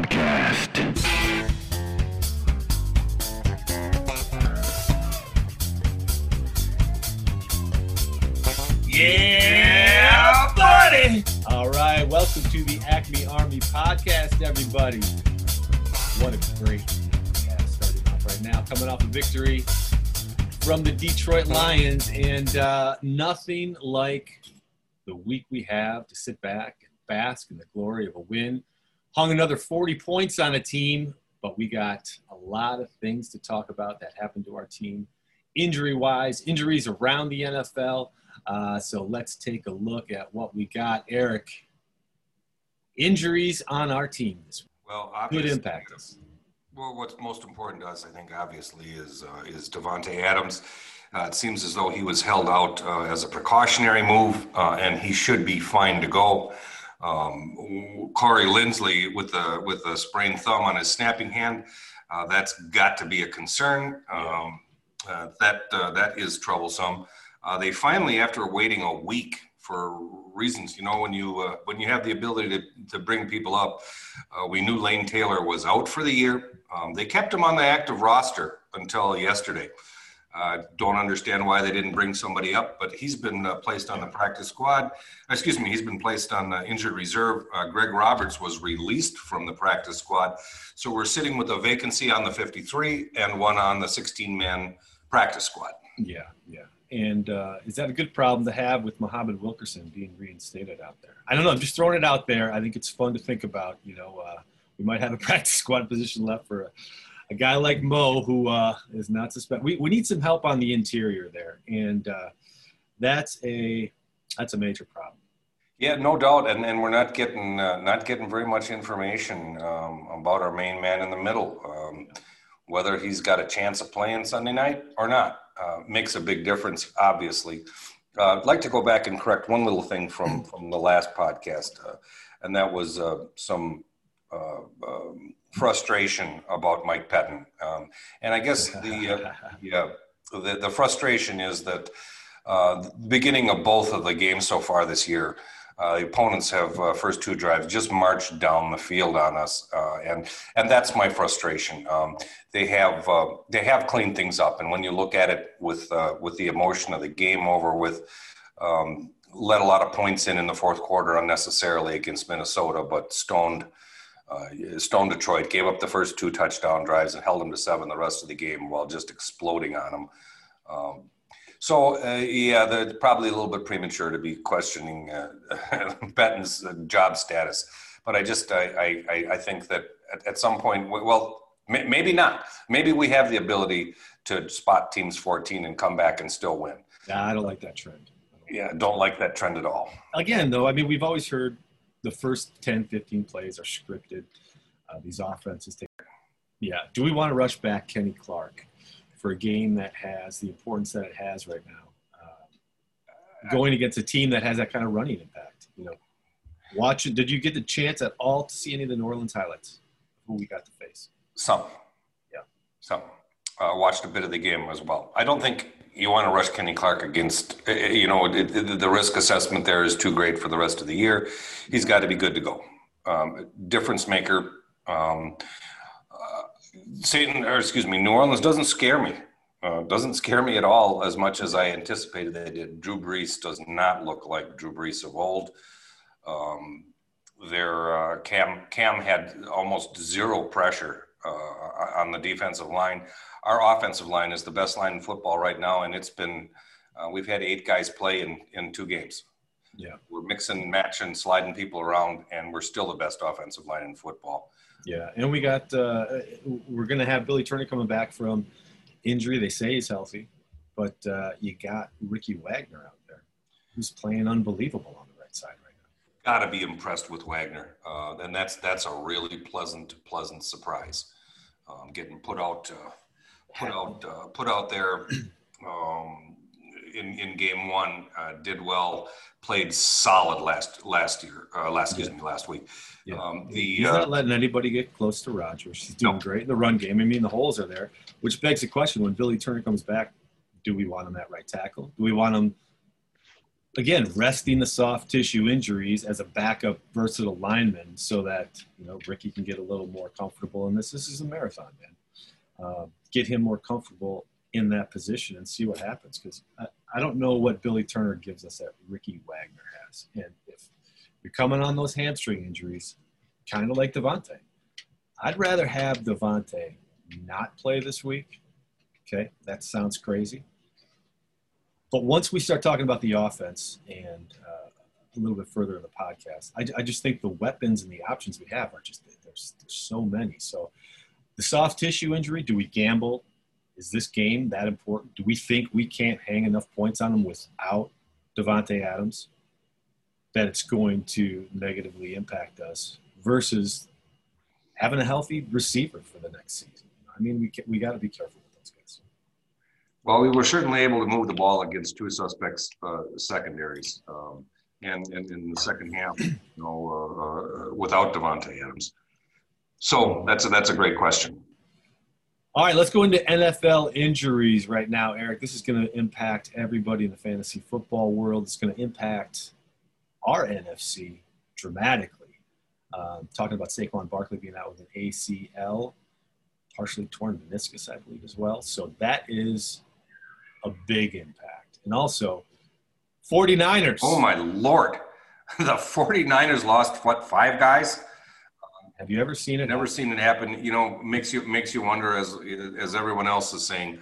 Podcast. Yeah, buddy. All right, welcome to the Acme Army podcast, everybody. What a great podcast starting off right now, coming off a victory from the Detroit Lions, and uh, nothing like the week we have to sit back and bask in the glory of a win. Hung another 40 points on a team, but we got a lot of things to talk about that happened to our team injury wise, injuries around the NFL. Uh, so let's take a look at what we got. Eric, injuries on our team this week Well, could obviously, impact us. well, what's most important to us, I think, obviously, is uh, is Davante Adams. Uh, it seems as though he was held out uh, as a precautionary move, uh, and he should be fine to go. Um, Corey Linsley with the with a sprained thumb on his snapping hand, uh, that's got to be a concern. Um, uh, that uh, that is troublesome. Uh, they finally, after waiting a week for reasons, you know, when you uh, when you have the ability to, to bring people up, uh, we knew Lane Taylor was out for the year. Um, they kept him on the active roster until yesterday. Uh, don't understand why they didn't bring somebody up, but he's been uh, placed on the practice squad. Excuse me, he's been placed on the injured reserve. Uh, Greg Roberts was released from the practice squad. So we're sitting with a vacancy on the 53 and one on the 16 man practice squad. Yeah, yeah. And uh, is that a good problem to have with Muhammad Wilkerson being reinstated out there? I don't know. I'm just throwing it out there. I think it's fun to think about. You know, uh, we might have a practice squad position left for a, guy like Mo who uh, is not suspect. We, we need some help on the interior there, and uh, that's a that's a major problem. Yeah, no doubt, and, and we're not getting uh, not getting very much information um, about our main man in the middle. Um, whether he's got a chance of playing Sunday night or not uh, makes a big difference. Obviously, uh, I'd like to go back and correct one little thing from from the last podcast, uh, and that was some um, frustration about Mike Pettine. Um, and I guess the uh, yeah the, the frustration is that uh, the beginning of both of the games so far this year. Uh, the opponents have uh, first two drives just marched down the field on us, uh, and and that's my frustration. Um, they have uh, they have cleaned things up, and when you look at it with uh, with the emotion of the game over with, um, let a lot of points in in the fourth quarter unnecessarily against Minnesota, but stoned. Uh, stoned Detroit, gave up the first two touchdown drives and held them to seven the rest of the game while just exploding on them. Um, so uh, yeah, the, probably a little bit premature to be questioning uh, Benton's uh, job status, but I just I I, I think that at, at some point, well, may, maybe not. Maybe we have the ability to spot teams 14 and come back and still win. Nah, I don't like that trend. Yeah, don't like that trend at all. Again, though, I mean, we've always heard the first 10, 15 plays are scripted. Uh, these offenses take. Yeah. Do we want to rush back Kenny Clark for a game that has the importance that it has right now? Uh, going against a team that has that kind of running impact. You know, watch it. Did you get the chance at all to see any of the New Orleans highlights? Who we got to face? Some. Yeah. Some. Uh, watched a bit of the game as well. I don't think you want to rush Kenny Clark against, uh, you know, it, it, the risk assessment there is too great for the rest of the year. He's got to be good to go. Um, difference maker. Um, uh, Satan, or excuse me, New Orleans doesn't scare me. Uh, doesn't scare me at all as much as I anticipated they did. Drew Brees does not look like Drew Brees of old. Um, their uh, Cam Cam had almost zero pressure uh, on the defensive line. Our offensive line is the best line in football right now, and it's been uh, we've had eight guys play in in two games. Yeah. We're mixing, matching, sliding people around, and we're still the best offensive line in football. Yeah, and we got uh, we're gonna have Billy Turner coming back from injury. They say he's healthy, but uh, you got Ricky Wagner out there, who's playing unbelievable on the right side right now. Got to be impressed with Wagner, uh, and that's that's a really pleasant pleasant surprise. Um, getting put out uh, put out uh, put out there um, in in game one, uh, did well, played solid last last year, uh, last excuse me, last week. Yeah. Um, the He's uh, not letting anybody get close to Rodgers. He's doing No. great in the run game. I mean, the holes are there, which begs the question: When Billy Turner comes back, do we want him at right tackle? Do we want him again, resting the soft tissue injuries as a backup versatile lineman so that, you know, Ricky can get a little more comfortable in this. This is a marathon, man. Uh, get him more comfortable in that position and see what happens. Because I, I don't know what Billy Turner gives us that Ricky Wagner has. And if you're coming on those hamstring injuries, kind of like Davante, I'd rather have Davante not play this week. Okay, that sounds crazy. But once we start talking about the offense and uh, a little bit further in the podcast, I, I, just think the weapons and the options we have are just there's, there's so many. So the soft tissue injury, do we gamble? Is this game that important? Do we think we can't hang enough points on them without Davante Adams that it's going to negatively impact us versus having a healthy receiver for the next season? I mean, we we got to be careful. Well, we were certainly able to move the ball against two suspects uh, secondaries, um, and, in the second half, you know, uh, uh, without Davante Adams. So that's a, that's a great question. All right, let's go into NFL injuries right now, Eric. This is going to impact everybody in the fantasy football world. It's going to impact our NFC dramatically. Um, talking about Saquon Barkley being out with an ACL partially torn meniscus, I believe, as well. So that is a big impact. And also, 49ers. Oh, my Lord. The 49ers lost, what, five guys? Have you ever seen it? Never happen? seen it happen. You know, makes you makes you wonder, as as everyone else is saying,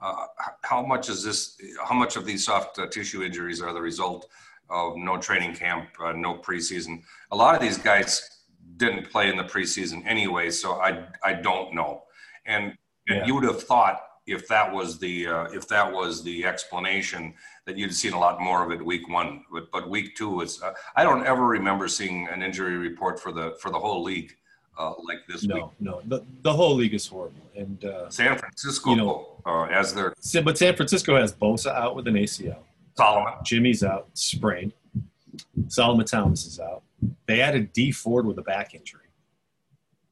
uh, how much is this? How much of these soft uh, tissue injuries are the result of no training camp, uh, no preseason? A lot of these guys didn't play in the preseason anyway, so I I don't know. And, and yeah. you would have thought if that was the uh, if that was the explanation that you'd seen a lot more of it week one, but but week two is uh, I don't ever remember seeing an injury report for the for the whole league uh, like this no, week. No, the, the whole league is horrible. And uh, San Francisco, you know, uh, as their but San Francisco has Bosa out with an ACL. Solomon, Jimmy's out, sprained. Solomon Thomas is out. They added Dee Ford with a back injury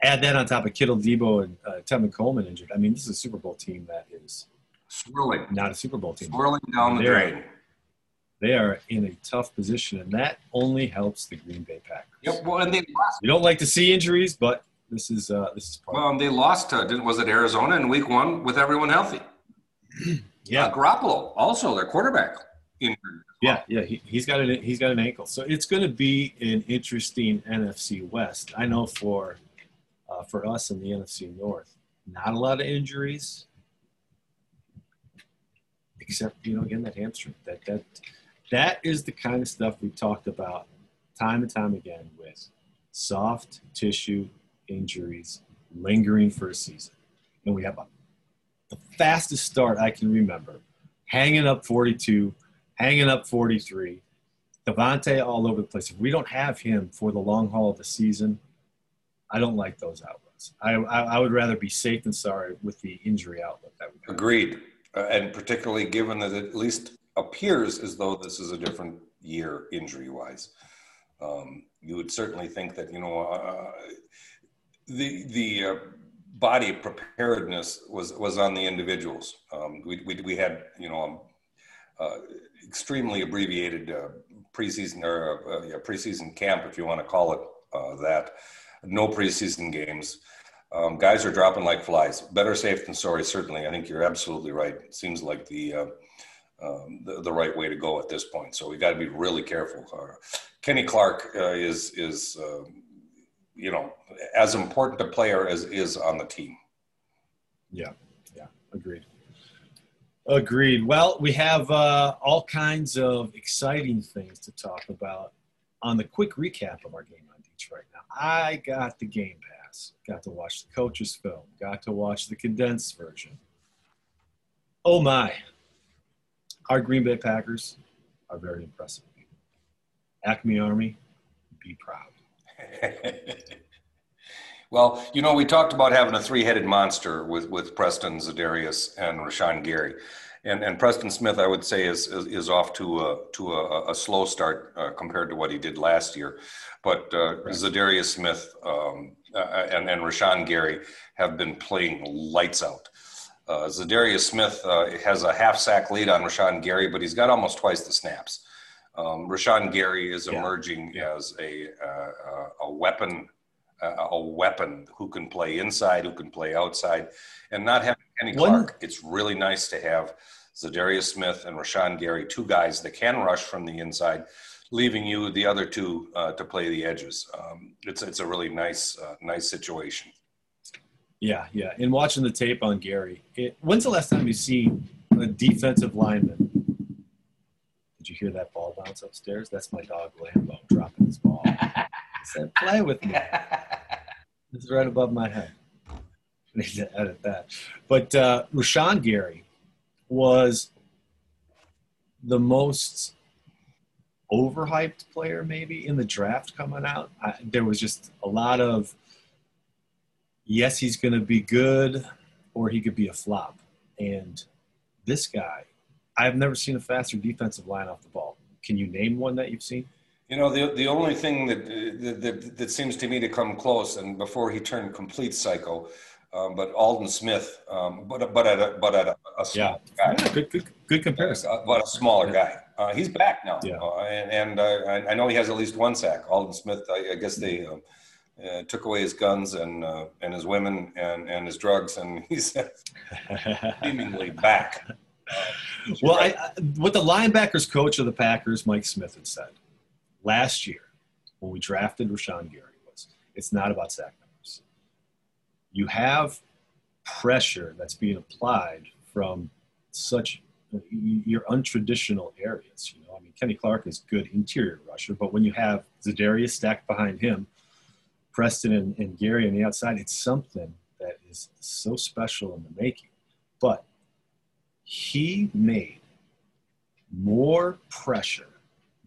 add that on top of Kittle, Deebo, and uh, Tevin Coleman injured. I mean, this is a Super Bowl team that is swirling, not a Super Bowl team. Swirling down the They're, drain. They are in a tough position, and that only helps the Green Bay Packers. Yep. Well, and they lost. You don't like to see injuries, but this is uh, this is part. Well, they lost. Uh, didn't was it Arizona in Week One with everyone healthy? yeah. Uh, Garoppolo also their quarterback injured. Yeah, yeah, he, he's got an he's got an ankle, so it's going to be an interesting NFC West. I know for uh, for us in the NFC North. Not a lot of injuries, except you know again that hamstring. That that that is the kind of stuff we talked about time and time again with soft tissue injuries lingering for a season, and we have a, the fastest start I can remember, hanging up 42, hanging up 43. Davante all over the place. If we don't have him for the long haul of the season, I don't like those outlooks. I, I, I would rather be safe than sorry with the injury outlook. That we Agreed. Uh, and particularly given that it at least appears as though this is a different year injury wise. Um, you would certainly think that, you know, uh, the, the uh, body preparedness was, was on the individuals. Um, we, we, we had, you know, um, uh, extremely abbreviated uh, preseason or uh, preseason camp, if you want to call it that no preseason games. Um, guys are dropping like flies. Better safe than sorry, certainly. I think you're absolutely right. It seems like the uh, um, the, the, right way to go at this point. So we got to be really careful. Uh, Kenny Clark uh, is is uh, you know as important a player as is on the team. Yeah, yeah, agreed. Agreed. Well, we have uh, all kinds of exciting things to talk about on the quick recap of our game on Detroit I got the Game Pass, got to watch the coach's film, got to watch the condensed version. Oh my, our Green Bay Packers are very impressive. Acme Army, be proud. well, you know, we talked about having a three-headed monster with, with Preston, Za'Darius, and Rashan Gary. And, and Preston Smith, I would say, is, is, is off to a, to a, a slow start uh, compared to what he did last year. But uh, right. Za'Darius Smith um, uh, and, and Rashan Gary have been playing lights out. Uh, Za'Darius Smith uh, has a half sack lead on Rashan Gary, but he's got almost twice the snaps. Um, Rashan Gary is Yeah. emerging Yeah. as a uh, a weapon, uh, a weapon who can play inside, who can play outside, and not having Kenny One- Clark. It's really nice to have Zadarius Smith and Rashan Gary, two guys that can rush from the inside, leaving you the other two uh, to play the edges. Um, it's it's a really nice uh, nice situation. Yeah, yeah. In watching the tape on Gary, it, when's the last time you seen a defensive lineman? Did you hear that ball bounce upstairs? That's my dog Lambo dropping his ball. He said, "Play with me." It's right above my head. I need to edit that. But uh, Rashan Gary was the most overhyped player maybe in the draft coming out. I, there was just a lot of yes, he's going to be good, or he could be a flop. And this guy, I've never seen a faster defensive line off the ball. Can you name one that you've seen? You know, the the only thing that that, that, that seems to me to come close, and before he turned complete psycho, um, but Aldon Smith, um, but but at a, but at a, a small guy, Yeah, good, good, good comparison. uh, but a smaller guy. Uh, he's back now, Yeah. uh, and, and uh, I, I know he has at least one sack. Aldon Smith, I, I guess they um, uh, took away his guns and uh, and his women and and his drugs, and he's seemingly back. well, I, I, what the linebackers coach of the Packers, Mike Smith, had said last year when we drafted Rashan Gary was it's not about sack numbers. You have pressure that's being applied from such your untraditional areas. You know, I mean, Kenny Clark is good interior rusher, but when you have Zadarius stacked behind him, Preston and, and Gary on the outside, it's something that is so special in the making. But he made more pressure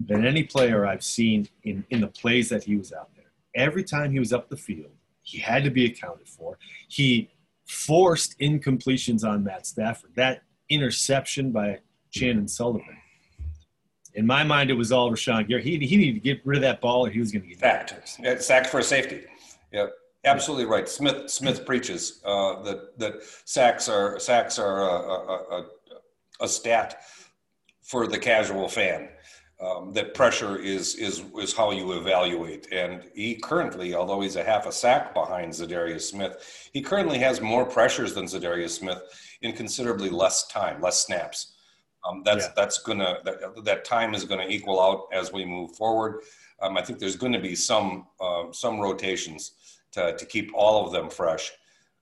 than any player I've seen in, in the plays that he was out there. Every time he was up the field, he had to be accounted for. He forced incompletions on Matt Stafford. That interception by Chandon Sullivan. In my mind, it was all Rashan Gary. He, he needed to get rid of that ball or he was going to get. Yeah, sacked for a safety. Yeah, absolutely right. Smith Smith preaches uh, that that sacks are sacks are a, a, a, a stat for the casual fan. Um, that pressure is is is how you evaluate. And he currently, although he's a half a sack behind Zadarius Smith, he currently has more pressures than Zadarius Smith in considerably less time, less snaps. Um, that's Yeah. that's gonna that, that time is gonna equal out as we move forward. Um, I think there's going to be some uh, some rotations to, to keep all of them fresh.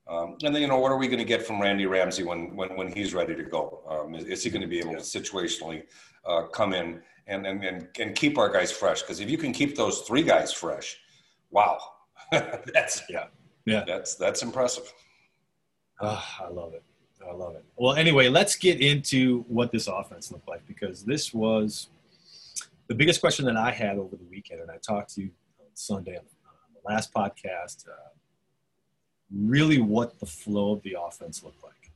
Um, and then you know what are we going to get from Randy Ramsey when when, when he's ready to go? Um, is, is he going to be able to situationally uh, come in and, and and and keep our guys fresh? Because if you can keep those three guys fresh, wow, that's Yeah. Yeah. that's that's impressive. Oh, I love it. I love it. Well, anyway, let's get into what this offense looked like because this was the biggest question that I had over the weekend, and I talked to you on Sunday on the last podcast. Uh, really, what the flow of the offense looked like,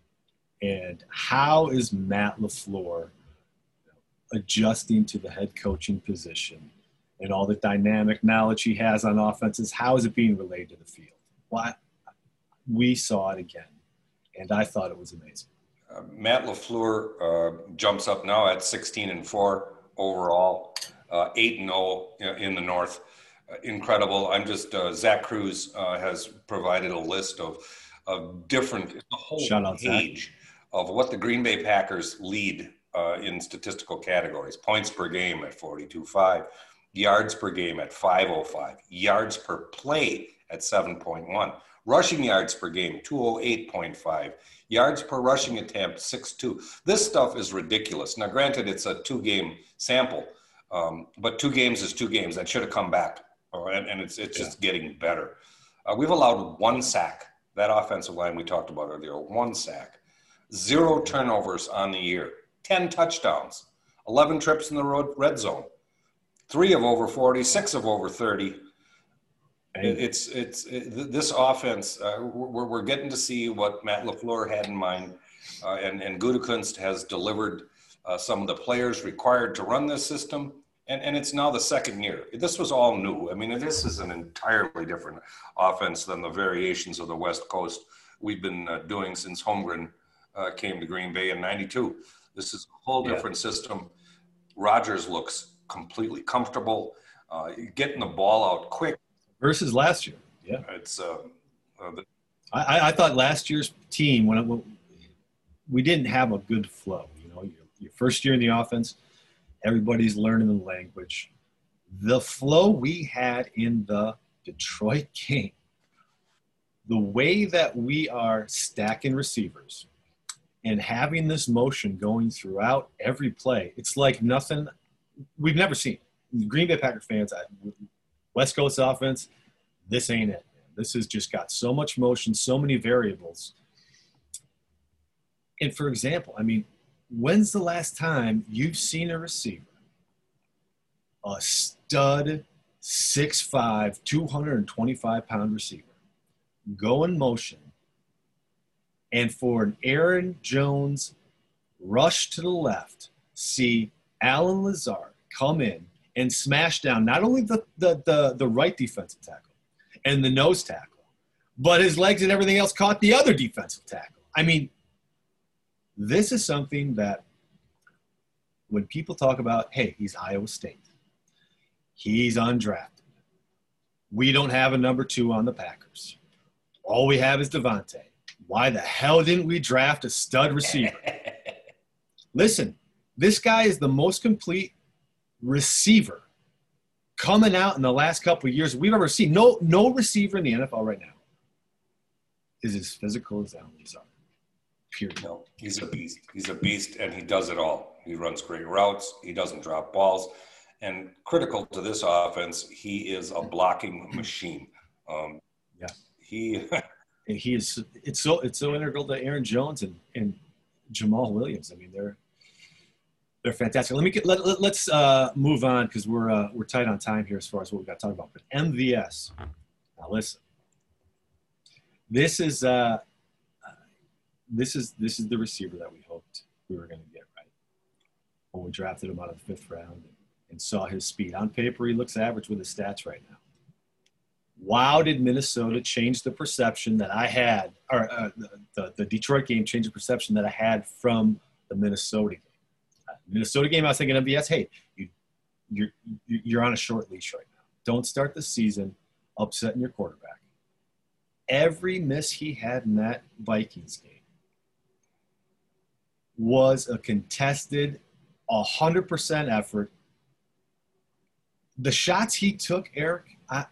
and how is Matt Lafleur adjusting to the head coaching position, and all the dynamic knowledge he has on offenses. How is it being relayed to the field? Well, I- we saw it again and I thought it was amazing. Uh, Matt Lafleur uh, jumps up now at 16 and four overall, uh, eight and zero in the North. Uh, incredible. I'm just uh, Zach Kruse uh, has provided a list of of different the whole Shout page of what the Green Bay Packers lead uh, in statistical categories: points per game at 42.5, yards per game at 505, yards per play at 7.1, rushing yards per game 208.5 yards per rushing attempt 6-2 this stuff is ridiculous. Now granted it's a two game sample um, but two games is two games. That should have come back uh, and, and it's, it's just getting better. Uh, we've allowed one sack. That offensive line we talked about earlier one sack. Zero turnovers on the year 10 touchdowns 11 trips in the road red zone three of over 40 six of over 30 it's it's it, this offense. Uh, we're we're getting to see what Matt Lafleur had in mind, uh, and and Gutekunst has delivered uh, some of the players required to run this system. And and it's now the second year. This was all new. I mean, this is an entirely different offense than the variations of the West Coast we've been uh, doing since Holmgren uh, came to Green Bay in '92. This is a whole Yeah. different system. Rodgers looks completely comfortable, uh, getting the ball out quick. Versus last year, yeah. It's. Uh, uh, the- I, I thought last year's team when it, we didn't have a good flow. You know, your, your first year in the offense, everybody's learning the language. The flow we had in the Detroit game, the way that we are stacking receivers and having this motion going throughout every play, it's like nothing we've never seen. Green Bay Packer fans, West Coast offense, this ain't it. This has just got so much motion, so many variables. And for example, I mean, when's the last time you've seen a receiver, a stud, 6'5, 225 pound receiver, go in motion, and for an Aaron Jones rush to the left, see Allen Lazard come in and smash down not only the, the, the, the right defensive tackle and the nose tackle, but his legs and everything else caught the other defensive tackle. I mean, this is something that when people talk about, hey, he's Iowa State, he's undrafted, we don't have a number two on the Packers. All we have is Davante. Why the hell didn't we draft a stud receiver? Listen, this guy is the most complete receiver coming out in the last couple of years we've ever seen. No, no receiver in the NFL right now is as physical as Allen Lazard. Period. No, he's a beast. He's a beast, and he does it all. He runs great routes. He doesn't drop balls, and critical to this offense, he is a blocking machine. Um, yeah, he. and he is. It's so it's so integral to Aaron Jones and and Jamaal Williams. I mean, they're they're fantastic. Let me get let, let us uh, move on because we're uh, we're tight on time here as far as what we got to talk about. But MVS, now listen, this is uh, this is this is the receiver that we hoped we were going to get right when we drafted him out of the fifth round and saw his speed on paper. He looks average with his stats right now. Wow, did Minnesota change the perception that I had, or uh, the, the, Detroit game changed the perception that I had from the Minnesota game? Minnesota game, I was thinking MVS, hey, you, you're, you're on a short leash right now. Don't start the season upsetting your quarterback. Every miss he had in that Vikings game was a contested, 100% effort. The shots he took, Eric, I,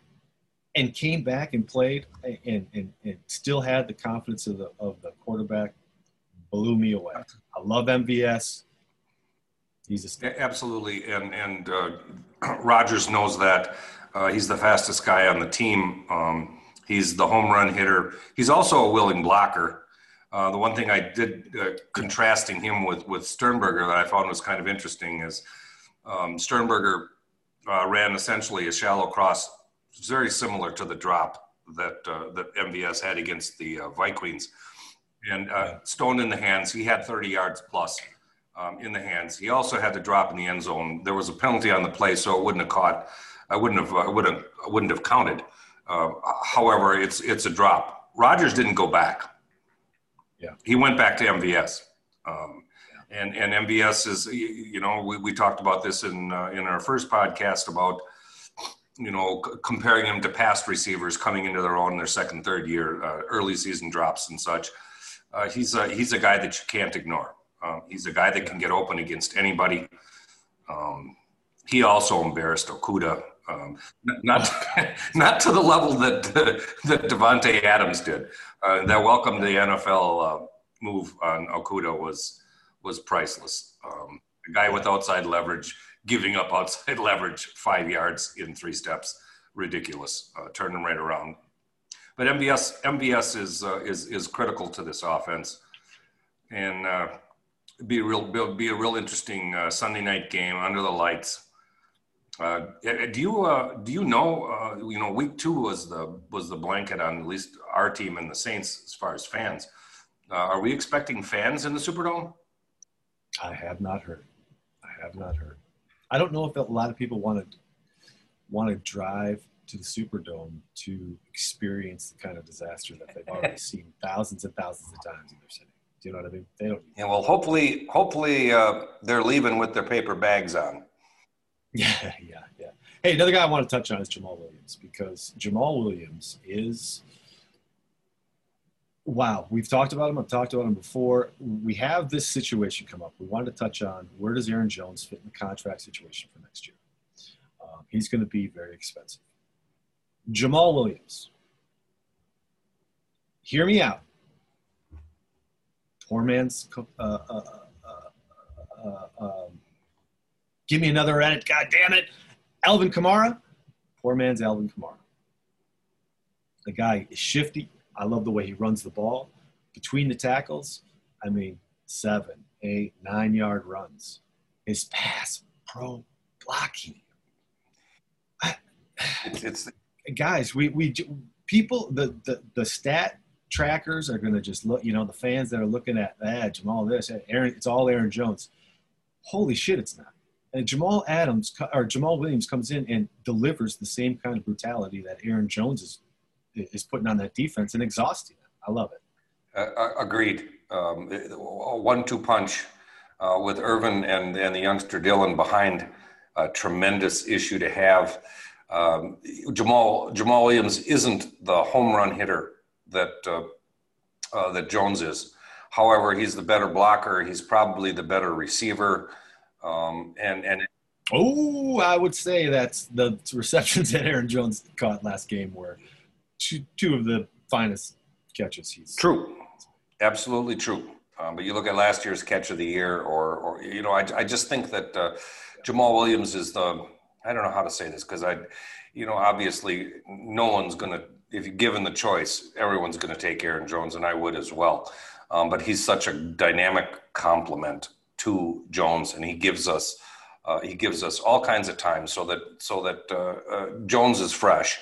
and came back and played and, and, and still had the confidence of the, of the quarterback blew me away. I love MVS. He's a absolutely, and and uh, Rodgers knows that. Uh, he's the fastest guy on the team. Um, he's the home run hitter. He's also a willing blocker. Uh, the one thing I did uh, contrasting him with with Sternberger that I found was kind of interesting is um, Sternberger uh, ran essentially a shallow cross, very similar to the drop that uh, that MVS had against the Vikings, and stone in the hands. He had 30 yards plus um, in the hands. He also had to drop in the end zone. There was a penalty on the play, so it wouldn't have caught. I wouldn't have. I would have. Wouldn't have counted. Uh, however, it's it's a drop. Rodgers didn't go back. Yeah. He went back to MVS. Um, yeah. And and MVS is you know we, we talked about this in uh, in our first podcast about you know comparing him to past receivers coming into their own in their second third year uh, early season drops and such. Uh, he's a he's a guy that you can't ignore. Um, he's a guy that can get open against anybody. Um, he also embarrassed Okudah, um, not not to the level that that Davante Adams did. Uh, that welcome to the NFL uh, move on Okudah was was priceless. Um, a guy with outside leverage giving up outside leverage five yards in three steps, ridiculous. Uh, turn him right around. But MBS, MVS is uh, is is critical to this offense, and uh, be a real be a real interesting uh, Sunday night game under the lights. Uh, do you uh, do you know uh, you know week two was the was the blanket on at least our team and the Saints as far as fans. Uh, are we expecting fans in the Superdome? I have not heard. I have not heard. I don't know if a lot of people want to want to drive to the Superdome to experience the kind of disaster that they've already seen thousands and thousands of times in their city. Do you know what I mean? They don't. Yeah, well, hopefully, hopefully uh, they're leaving with their paper bags on. Yeah, yeah, yeah. Hey, another guy I want to touch on is Jamaal Williams because Jamaal Williams is wow. We've talked about him. I've talked about him before. We have this situation come up. We wanted to touch on where does Aaron Jones fit in the contract situation for next year. Um, he's going to be very expensive. Jamaal Williams. Hear me out. Poor man's. Uh, uh, uh, uh um, give me another edit. God damn it. Alvin Kamara. Poor man's Alvin Kamara. The guy is shifty. I love the way he runs the ball between the tackles. I mean, seven, eight, nine yard runs. His pass pro blocking. it's, it's guys. We we people the the the stat trackers are going to just look. You know, the fans that are looking at ah, Jamal this, Aaron. It's all Aaron Jones. Holy shit, it's not. And Jamal Adams or Jamaal Williams comes in and delivers the same kind of brutality that Aaron Jones is is putting on that defense and exhausting them. I love it. Uh, agreed. Um, one-two punch uh, with Ervin and and the youngster Dillon behind a tremendous issue to have. Um, Jamal Jamaal Williams isn't the home run hitter that uh, uh, that Jones is. However, he's the better blocker. He's probably the better receiver. Um, and and oh, I would say that's the receptions that Aaron Jones caught last game were two, two of the finest catches he's true, absolutely true. Um, but you look at last year's catch of the year, or or you know, I, I just think that uh, Jamaal Williams is the I don't know how to say this because I, you know, obviously no one's going to if you're given the choice, everyone's going to take Aaron Jones, and I would as well. Um, but he's such a dynamic complement to Jones, and he gives us uh, he gives us all kinds of time so that so that uh, uh, Jones is fresh.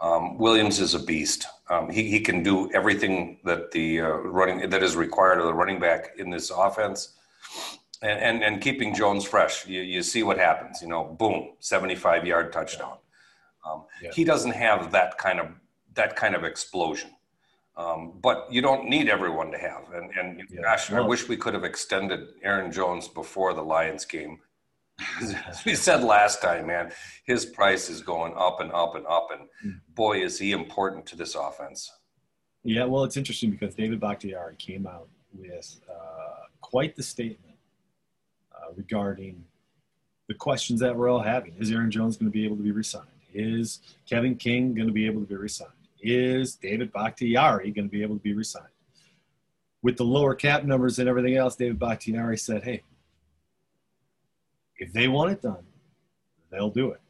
Um, Williams is a beast. Um, he, he can do everything that the uh, running that is required of the running back in this offense, and and, and keeping Jones fresh. You, you see what happens. You know, boom, seventy-five yard touchdown. Um, yeah. He doesn't have that kind of that kind of explosion. Um, but you don't need everyone to have. And, and yeah. gosh, I wish we could have extended Aaron Jones before the Lions game. As we said last time, man, his price is going up and up and up. And hmm. boy, is he important to this offense. Yeah, well, it's interesting because David Bakhtiari came out with uh, quite the statement uh, regarding the questions that we're all having. Is Aaron Jones going to be able to be resigned? Is Kevin King going to be able to be resigned? is David Bakhtiari going to be able to be resigned? With the lower cap numbers and everything else, David Bakhtiari said, hey, if they want it done, they'll do it.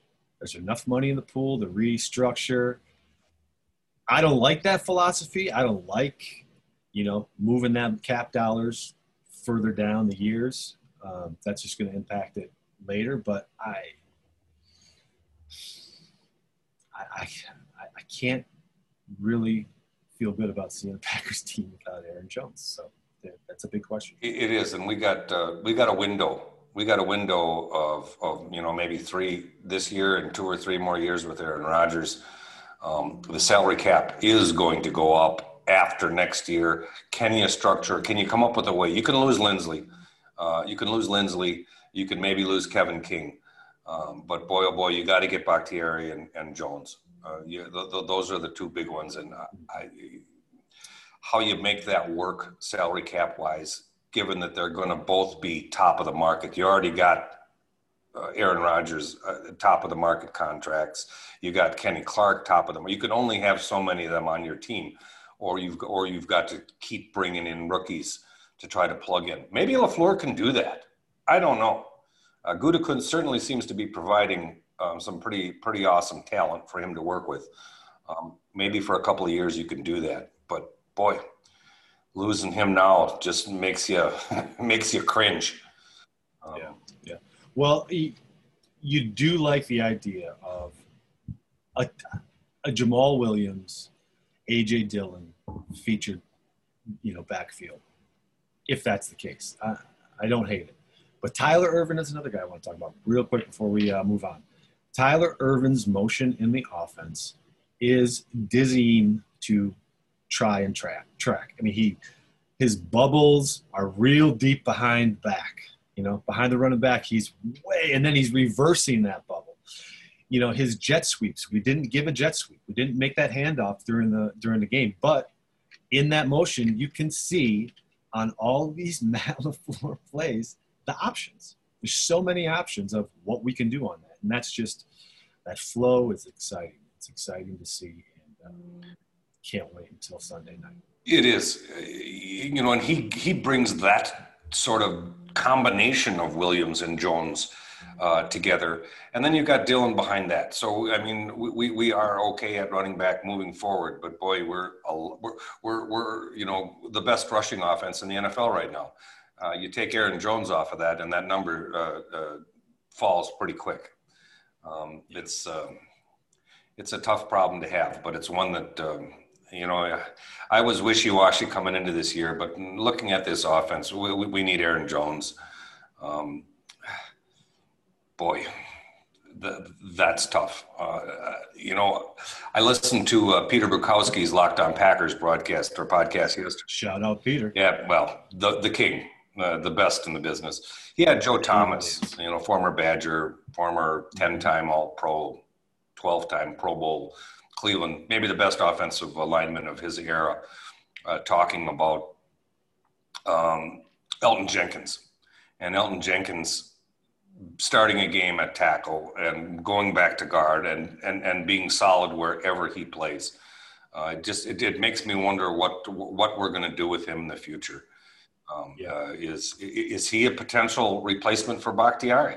There's enough money in the pool to restructure. I don't like that philosophy. I don't like, you know, moving that cap dollars further down the years. Um, that's just going to impact it later. But I, I, I, I can't really feel good about seeing the Packers team without Aaron Jones. So that's a big question. It is, and we got uh, we got a window. We got a window of, of you know maybe three this year and two or three more years with Aaron Rodgers. Um, the salary cap is going to go up after next year. Can you structure? Can you come up with a way? You can lose Linsley. Uh, you can lose Linsley. You can maybe lose Kevin King. Um, but boy, oh boy, you got to get Bakhtiari and, and Jones. Uh, yeah, th- th- those are the two big ones, and I, how you make that work salary cap wise, given that they're going to both be top of the market. You already got uh, Aaron Rodgers uh, top of the market contracts. You got Kenny Clark top of them. You can only have so many of them on your team, or you've or you've got to keep bringing in rookies to try to plug in. Maybe Lafleur can do that. I don't know. Uh, Gutekunst certainly seems to be providing um, some pretty pretty awesome talent for him to work with. Um, maybe for a couple of years you can do that, but boy, losing him now just makes you makes you cringe. Um, yeah, yeah. Well, you do like the idea of a, a Jamaal Williams, AJ Dillon featured, you know, backfield. If that's the case, I, I don't hate it. But Tyler Ervin is another guy I want to talk about real quick before we uh, move on. Tyler Ervin's motion in the offense is dizzying to try and track. Track. I mean, he his bubbles are real deep behind back. You know, behind the running back, he's way, and then he's reversing that bubble. You know, his jet sweeps. We didn't give a jet sweep. We didn't make that handoff during the during the game. But in that motion, you can see on all these Matt LaFleur plays the options. There's so many options of what we can do on that, and that's just that flow is exciting. It's exciting to see, and uh, can't wait until Sunday night. It is, you know, and he he brings that sort of combination of Williams and Jones uh, together, and then you've got Dillon behind that. So I mean, we, we are okay at running back moving forward, but boy, we're we're we're, we're you know the best rushing offense in the NFL right now. Uh, you take Aaron Jones off of that, and that number uh, uh falls pretty quick. Um, it's um, it's a tough problem to have, but it's one that um, you know, I was wishy-washy coming into this year, but looking at this offense, we, we need Aaron Jones. Um, boy, the, that's tough. Uh, you know, I listened to uh, Peter Bukowski's Locked On Packers broadcast or podcast yesterday. Shout out, Peter. Yeah, well, the the king, uh, the best in the business. He had Joe Thomas, you know, former Badger, former ten-time All-Pro, twelve-time Pro Bowl Cleveland, maybe the best offensive lineman of his era, uh, talking about um, Elgton Jenkins. And Elton Jenkins starting a game at tackle and going back to guard and, and, and being solid wherever he plays. Uh, it just it, it, makes me wonder what what we're going to do with him in the future. Um, yeah. uh, is is he a potential replacement for Bakhtiari?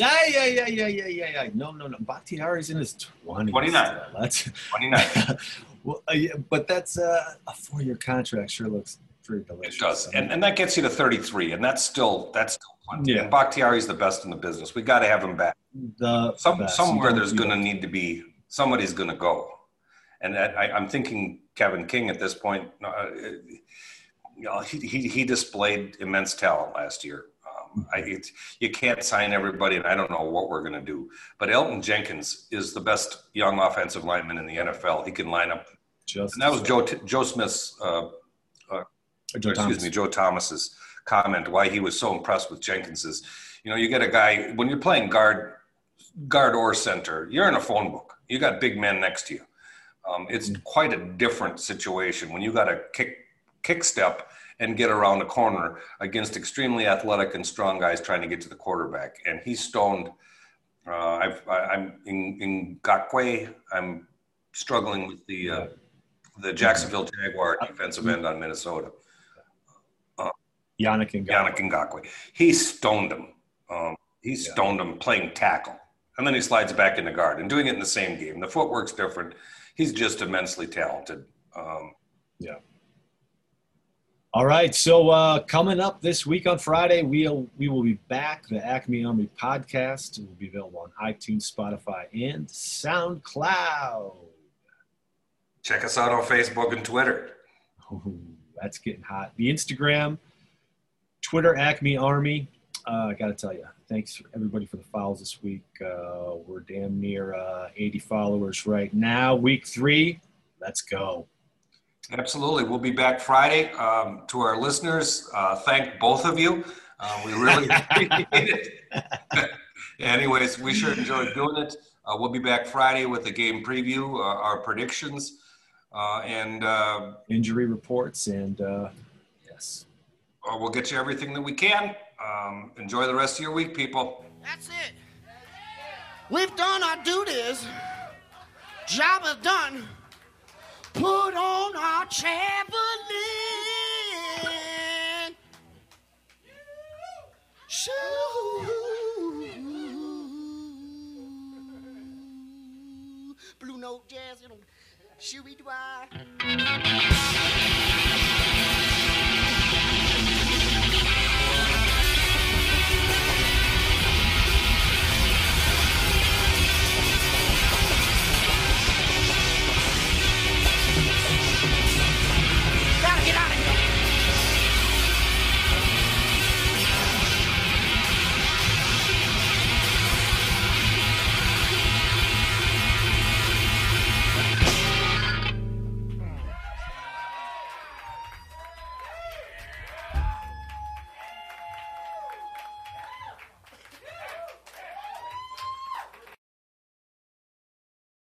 Yeah, yeah, yeah, yeah, yeah, yeah, yeah. No, no, no. Bakhtiari's in his 20s. 29. That's 29. well, uh, yeah, but that's uh, a four-year contract. Sure looks pretty delicious. It does, and, and that gets you to 33, and that's still that's still plenty. Yeah. And Bakhtiari's the best in the business. We got to have him back. The Some, best. somewhere there's going to need to be somebody's going to go, and I, I'm thinking Kevin King at this point. Uh, you know, he, he, he displayed immense talent last year. I, you can't sign everybody, and I don't know what we're going to do. But Elton Jenkins is the best young offensive lineman in the NFL. He can line up. Just and that was Joe Joe Smith's, uh, uh, Joe excuse Thomas. me, Joe Thomas's comment why he was so impressed with Jenkins is, you know, you get a guy when you're playing guard, guard or center, you're in a phone book. You got big men next to you. Um, it's mm-hmm. quite a different situation when you got a kick kick step and get around a corner against extremely athletic and strong guys trying to get to the quarterback. And he stoned. Uh, I've, I, am in, in Ngakoue. I'm struggling with the uh, the Jacksonville Jaguar defensive end on Minnesota. Uh, Yannick Ngakoue. Yannick Ngakoue. He stoned him. Um, he stoned yeah. him playing tackle. And then he slides back in the guard and doing it in the same game. The footwork's different. He's just immensely talented. Um, yeah. All right, so uh, coming up this week on Friday, we'll we will be back. The Acme Army podcast will be available on iTunes, Spotify, and SoundCloud. Check us out on Facebook and Twitter. That's getting hot. The Instagram, Twitter, Acme Army. Uh, I got to tell you, thanks everybody for the follows this week. Uh, we're damn near uh, 80 followers right now. Week three, let's go. Absolutely. We'll be back Friday. Um, to our listeners, uh, thank both of you. Uh, we really appreciate it. Anyways, we sure enjoyed doing it. Uh, we'll be back Friday with the game preview, uh, our predictions, uh, and uh, injury reports, and yes, we'll get you everything that we can. Um, enjoy the rest of your week, people. That's it. We've done our duties. Job is done put on our Chamberlain. Shoe. Blue note jazz, you know, shoey